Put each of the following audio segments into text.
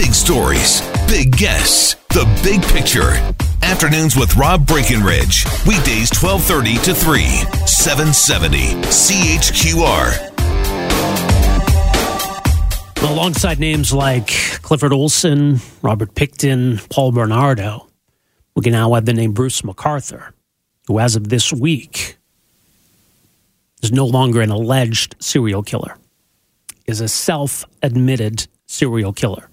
Big stories, big guests, the big picture. Afternoons with Rob Breckenridge. Weekdays 1230 to 3, 770 CHQR. Alongside names like Clifford Olson, Robert Pickton, Paul Bernardo, we can now add the name Bruce McArthur, who, as of this week, is no longer an alleged serial killer, is a self admitted serial killer,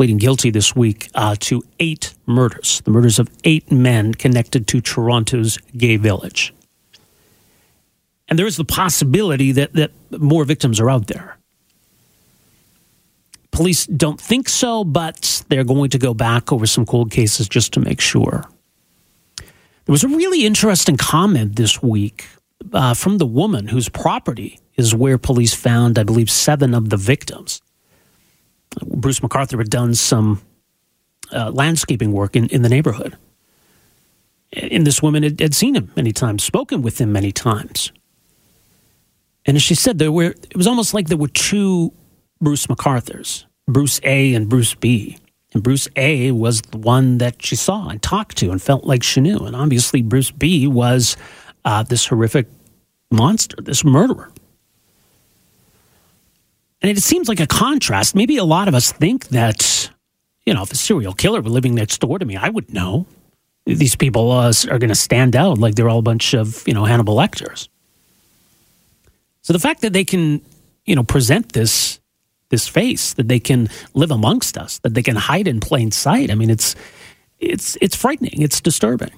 pleading guilty this week uh, to eight murders, the murders of eight men connected to Toronto's gay village. And there is the possibility that, that more victims are out there. Police don't think so, but they're going to go back over some cold cases just to make sure. There was a really interesting comment this week uh, from the woman whose property is where police found, I believe, seven of the victims. Bruce McArthur had done some uh, landscaping work in, in the neighborhood. And this woman had, had seen him many times, spoken with him many times. And as she said, there were it was almost like there were two Bruce McArthurs, Bruce A and Bruce B. And Bruce A was the one that she saw and talked to and felt like she knew. And obviously, Bruce B was uh, this horrific monster, this murderer. And it seems like a contrast. Maybe a lot of us think that, you know, if a serial killer were living next door to me, I would know. These people uh, are going to stand out like they're all a bunch of, you know, Hannibal Lecters. So the fact that they can, you know, present this this face, that they can live amongst us, that they can hide in plain sight. I mean, it's it's it's frightening. It's disturbing.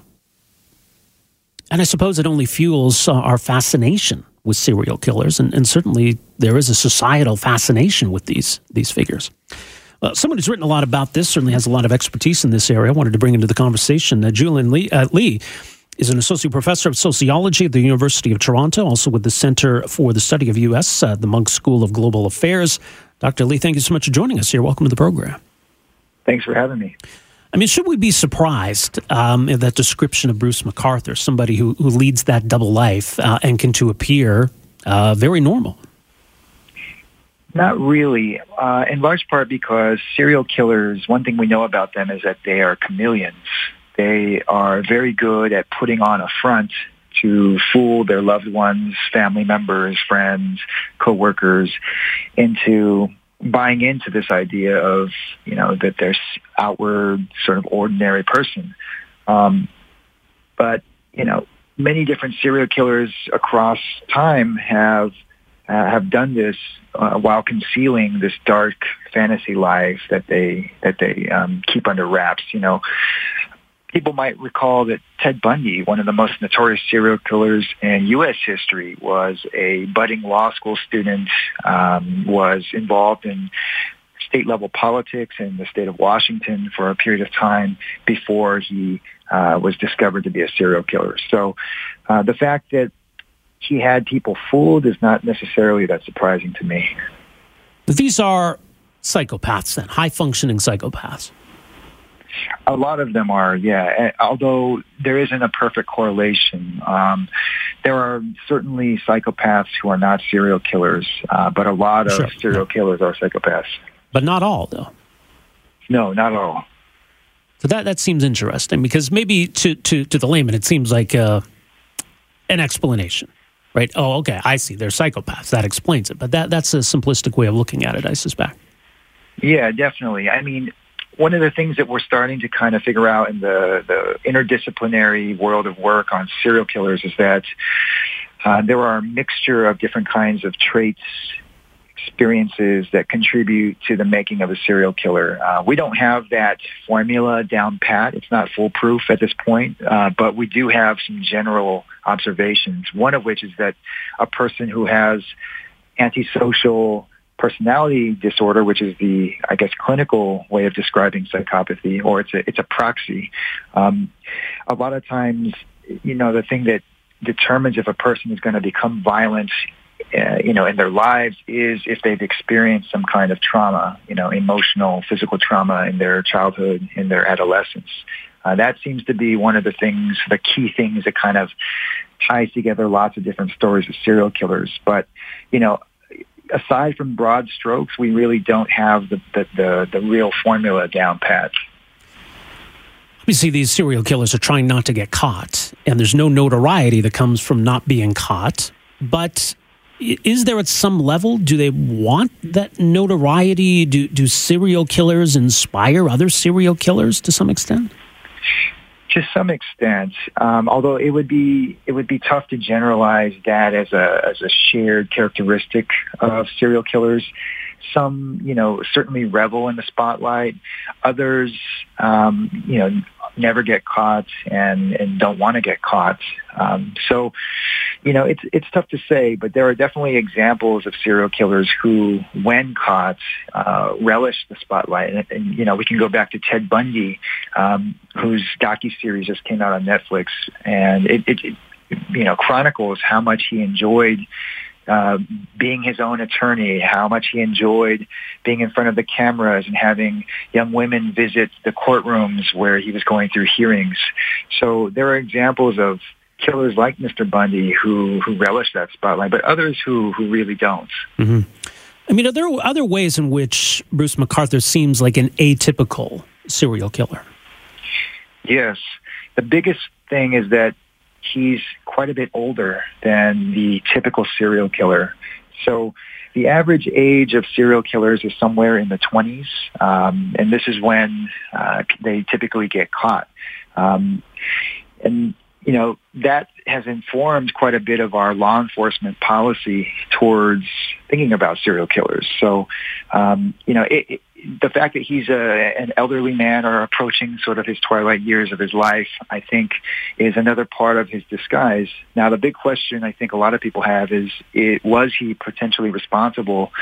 And I suppose it only fuels uh, our fascination with serial killers, and, and, certainly there is a societal fascination with these these figures. Uh, someone who's written a lot about this certainly has a lot of expertise in this area. I wanted to bring into the conversation uh, Joo Young Lee, uh, Lee is an associate professor of sociology at the University of Toronto, also with the Center for the Study of U.S., uh, the Munk School of Global Affairs. Dr. Lee, thank you so much for joining us here. Welcome to the program. Thanks for having me. I mean, should we be surprised um, in that description of Bruce McArthur, somebody who, who leads that double life uh, and can to appear uh, very normal? Not really, uh, in large part because serial killers, one thing we know about them is that they are chameleons. They are very good at putting on a front to fool their loved ones, family members, friends, coworkers into buying into this idea of, you know, that they're outward sort of ordinary person. Um, but, you know, many different serial killers across time have uh, have done this uh, while concealing this dark fantasy life that they that they um, keep under wraps. You know, people might recall that Ted Bundy, one of the most notorious serial killers in U.S. history, was a budding law school student, um, was involved in state level politics in the state of Washington for a period of time before he uh, was discovered to be a serial killer. So uh, the fact that he had people fooled is not necessarily that surprising to me. These are psychopaths then, high functioning psychopaths. A lot of them are, yeah. Although there isn't a perfect correlation. Um, there are certainly psychopaths who are not serial killers, uh, but a lot of sure. serial killers are psychopaths. But not all, though. No, not all. So that that seems interesting because maybe to to to the layman it seems like uh, an explanation, right? Oh, okay, I see. They're psychopaths. That explains it. But that that's a simplistic way of looking at it, I suspect. Yeah, definitely. I mean, one of the things that we're starting to kind of figure out in the, the interdisciplinary world of work on serial killers is that uh, there are a mixture of different kinds of traits, experiences that contribute to the making of a serial killer. Uh, we don't have that formula down pat. It's not foolproof at this point, uh, but we do have some general observations. One of which is that a person who has antisocial personality disorder, which is the, I guess, clinical way of describing psychopathy, or it's a, it's a proxy. Um, a lot of times, you know, the thing that determines if a person is going to become violent, uh, you know, in their lives is if they've experienced some kind of trauma, you know, emotional, physical trauma in their childhood, in their adolescence. Uh, that seems to be one of the things, the key things that kind of ties together lots of different stories of serial killers. But, you know, aside from broad strokes, we really don't have the, the, the, the real formula down pat. We see these serial killers are trying not to get caught, and there's no notoriety that comes from not being caught. But is there at some level, do they want that notoriety? Do, do serial killers inspire other serial killers to some extent? To some extent, um, although it would be it would be tough to generalize that as a as a shared characteristic of serial killers. Some, you know, certainly revel in the spotlight. Others, um, you know, never get caught and and don't want to get caught. Um, so, you know, it's it's tough to say, but there are definitely examples of serial killers who, when caught, uh, relish the spotlight. And, and, you know, we can go back to Ted Bundy, um, whose docu series just came out on Netflix, and it, it, it you know chronicles how much he enjoyed uh, being his own attorney, how much he enjoyed being in front of the cameras and having young women visit the courtrooms where he was going through hearings. So there are examples of killers like Mr. Bundy who, who relish that spotlight, but others who, who really don't. Mm-hmm. I mean, are there other ways in which Bruce McArthur seems like an atypical serial killer? Yes. The biggest thing is that he's quite a bit older than the typical serial killer. So the average age of serial killers is somewhere in the 20s, um, and this is when uh, they typically get caught. Um, and you know that has informed quite a bit of our law enforcement policy towards thinking about serial killers. So, um, you know, it, it, the fact that he's a, an elderly man or approaching sort of his twilight years of his life, I think, is another part of his disguise. Now, the big question I think a lot of people have is, it, was he potentially responsible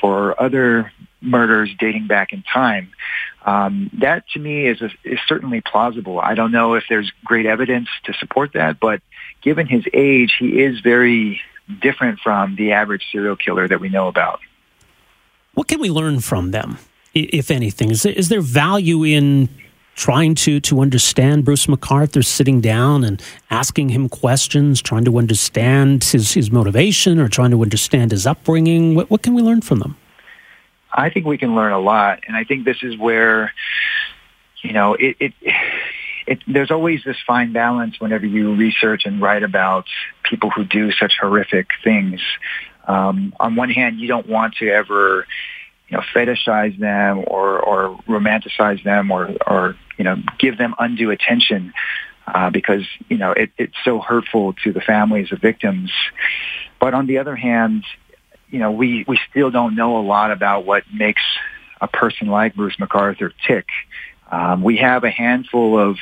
for other murders dating back in time? Um, that to me is, a, is certainly plausible. I don't know if there's great evidence to support that, but given his age, he is very different from the average serial killer that we know about. What can we learn from them? If anything? Is there, value in trying to to understand Bruce McArthur, sitting down and asking him questions, trying to understand his his motivation or trying to understand his upbringing? What, what can we learn from them? I think we can learn a lot, and I think this is where you know it. it it, there's always this fine balance whenever you research and write about people who do such horrific things. Um, on one hand, you don't want to ever you know, fetishize them or, or romanticize them or, or, you know, give them undue attention uh, because, you know, it, it's so hurtful to the families of victims. But on the other hand, you know, we, we still don't know a lot about what makes a person like Bruce McArthur tick. Um, we have a handful of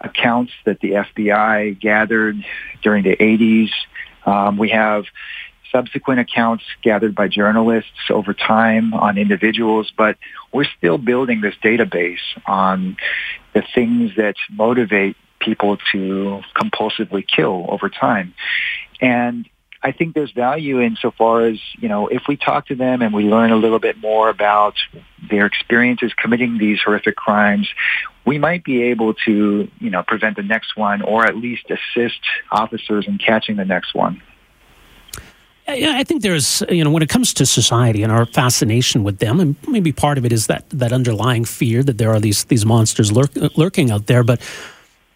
accounts that the FBI gathered during the 80s. Um, we have subsequent accounts gathered by journalists over time on individuals, but we're still building this database on the things that motivate people to compulsively kill over time. And I think there's value in so far as, you know, if we talk to them and we learn a little bit more about their experiences committing these horrific crimes, we might be able to, you know, prevent the next one or at least assist officers in catching the next one. Yeah, I think there's, you know, when it comes to society and our fascination with them, and maybe part of it is that that underlying fear that there are these these monsters lurk, lurking out there, but.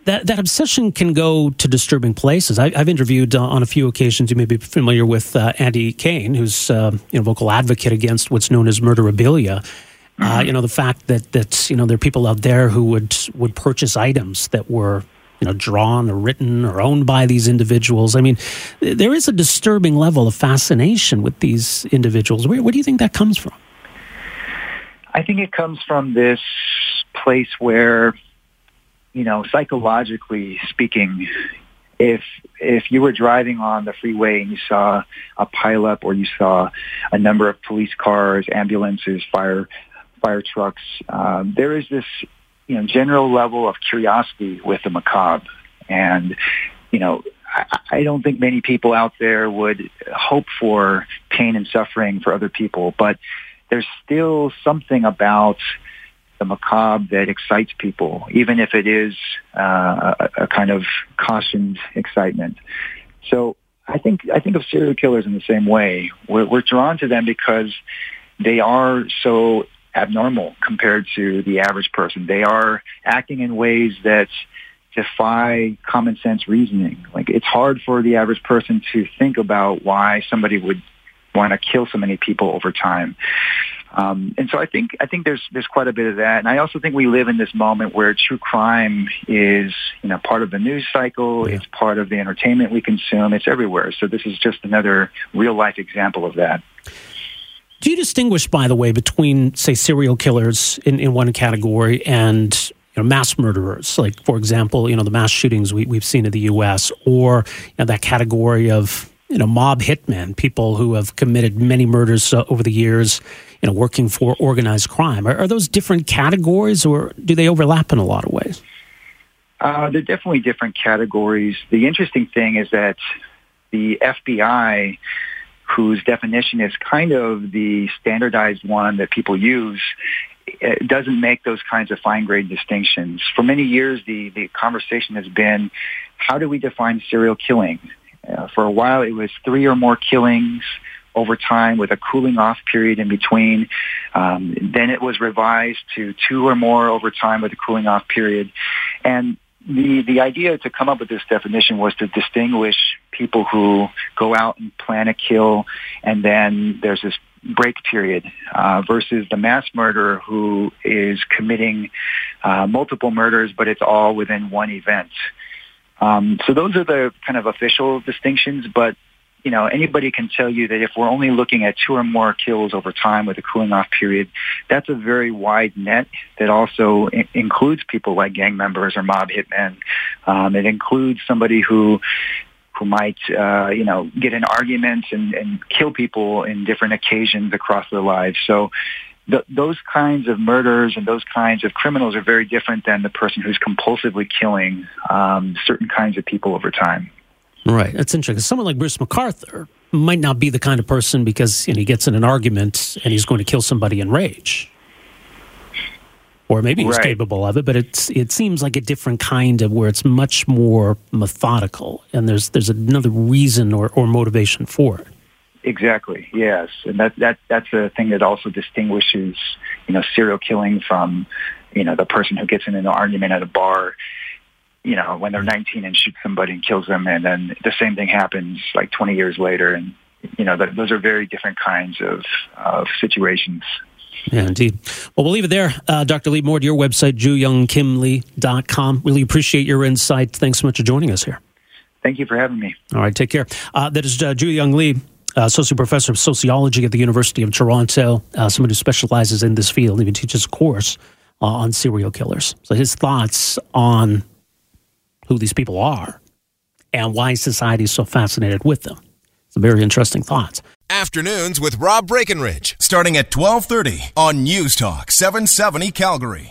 That, that obsession can go to disturbing places. I, have interviewed uh, on a few occasions. You may be familiar with uh, Andy Kahan, who's uh, you know vocal advocate against what's known as murderabilia. Uh, mm-hmm. you know the fact that that you know there are people out there who would would purchase items that were you know, drawn or written or owned by these individuals. I mean, there is a disturbing level of fascination with these individuals. Where, where do you think that comes from? I think it comes from this place where, you know, psychologically speaking, if if you were driving on the freeway and you saw a pileup or you saw a number of police cars, ambulances, fire fire trucks, um, there is this you know, general level of curiosity with the macabre. And, you know, I, I don't think many people out there would hope for pain and suffering for other people, but there's still something about the macabre that excites people, even if it is uh, a, a kind of cautioned excitement. So I think I think of serial killers in the same way. We're, we're drawn to them because they are so abnormal compared to the average person. They are acting in ways that defy common sense reasoning. Like it's hard for the average person to think about why somebody would want to kill so many people over time. Um, and so I think I think there's there's quite a bit of that, and I also think we live in this moment where true crime is you know part of the news cycle, yeah. it's part of the entertainment we consume, it's everywhere. So this is just another real life example of that. Do you distinguish, by the way, between say serial killers in, in one category and you know, mass murderers, like for example, you know the mass shootings we, we've seen in the U.S., or you know, that category of you know mob hitmen, people who have committed many murders uh, over the years, you know, working for organized crime. Are, are, those different categories, or do they overlap in a lot of ways? Uh, they're definitely different categories. The interesting thing is that the FBI, whose definition is kind of the standardized one that people use, it doesn't make those kinds of fine grade distinctions. For many years, the, the conversation has been, how do we define serial killing? Uh, for a while, it was three or more killings over time with a cooling off period in between. Um, then it was revised to two or more over time with a cooling off period. And the, the idea to come up with this definition was to distinguish people who go out and plan a kill and then there's this break period uh, versus the mass murderer who is committing uh, multiple murders, but it's all within one event. Um, so those are the kind of official distinctions, but you know, anybody can tell you that if we're only looking at two or more kills over time with a cooling off period, that's a very wide net that also I- includes people like gang members or mob hitmen. Um, it includes somebody who who might, uh, you know, get in arguments and, and kill people in different occasions across their lives. So those kinds of murders and those kinds of criminals are very different than the person who's compulsively killing um, certain kinds of people over time. Right. That's interesting. Someone like Bruce McArthur might not be the kind of person because you know, he gets in an argument and he's going to kill somebody in rage. Or maybe he's right. capable of it, but it's it seems like a different kind of where it's much more methodical and there's there's another reason or, or motivation for it. Exactly. Yes, and that that that's the thing that also distinguishes you know serial killing from you know the person who gets in an argument at a bar you know, when they're 19 and shoots somebody and kills them, and then the same thing happens like 20 years later, and you know, th- those are very different kinds of of situations. Yeah, indeed. Well, we'll leave it there. Uh, Dr. Lee Moore, to your website, JooYoungKimLee.com. Really appreciate your insight. Thanks so much for joining us here. Thank you for having me. All right, take care. Uh, that is uh, Joo Young Lee, uh, Associate Professor of Sociology at the University of Toronto, uh, someone who specializes in this field, even teaches a course uh, on serial killers. So his thoughts on who these people are and why society is so fascinated with them. A very interesting thoughts. Afternoons with Rob Breckenridge, starting at 1230 on News Talk 770 Calgary.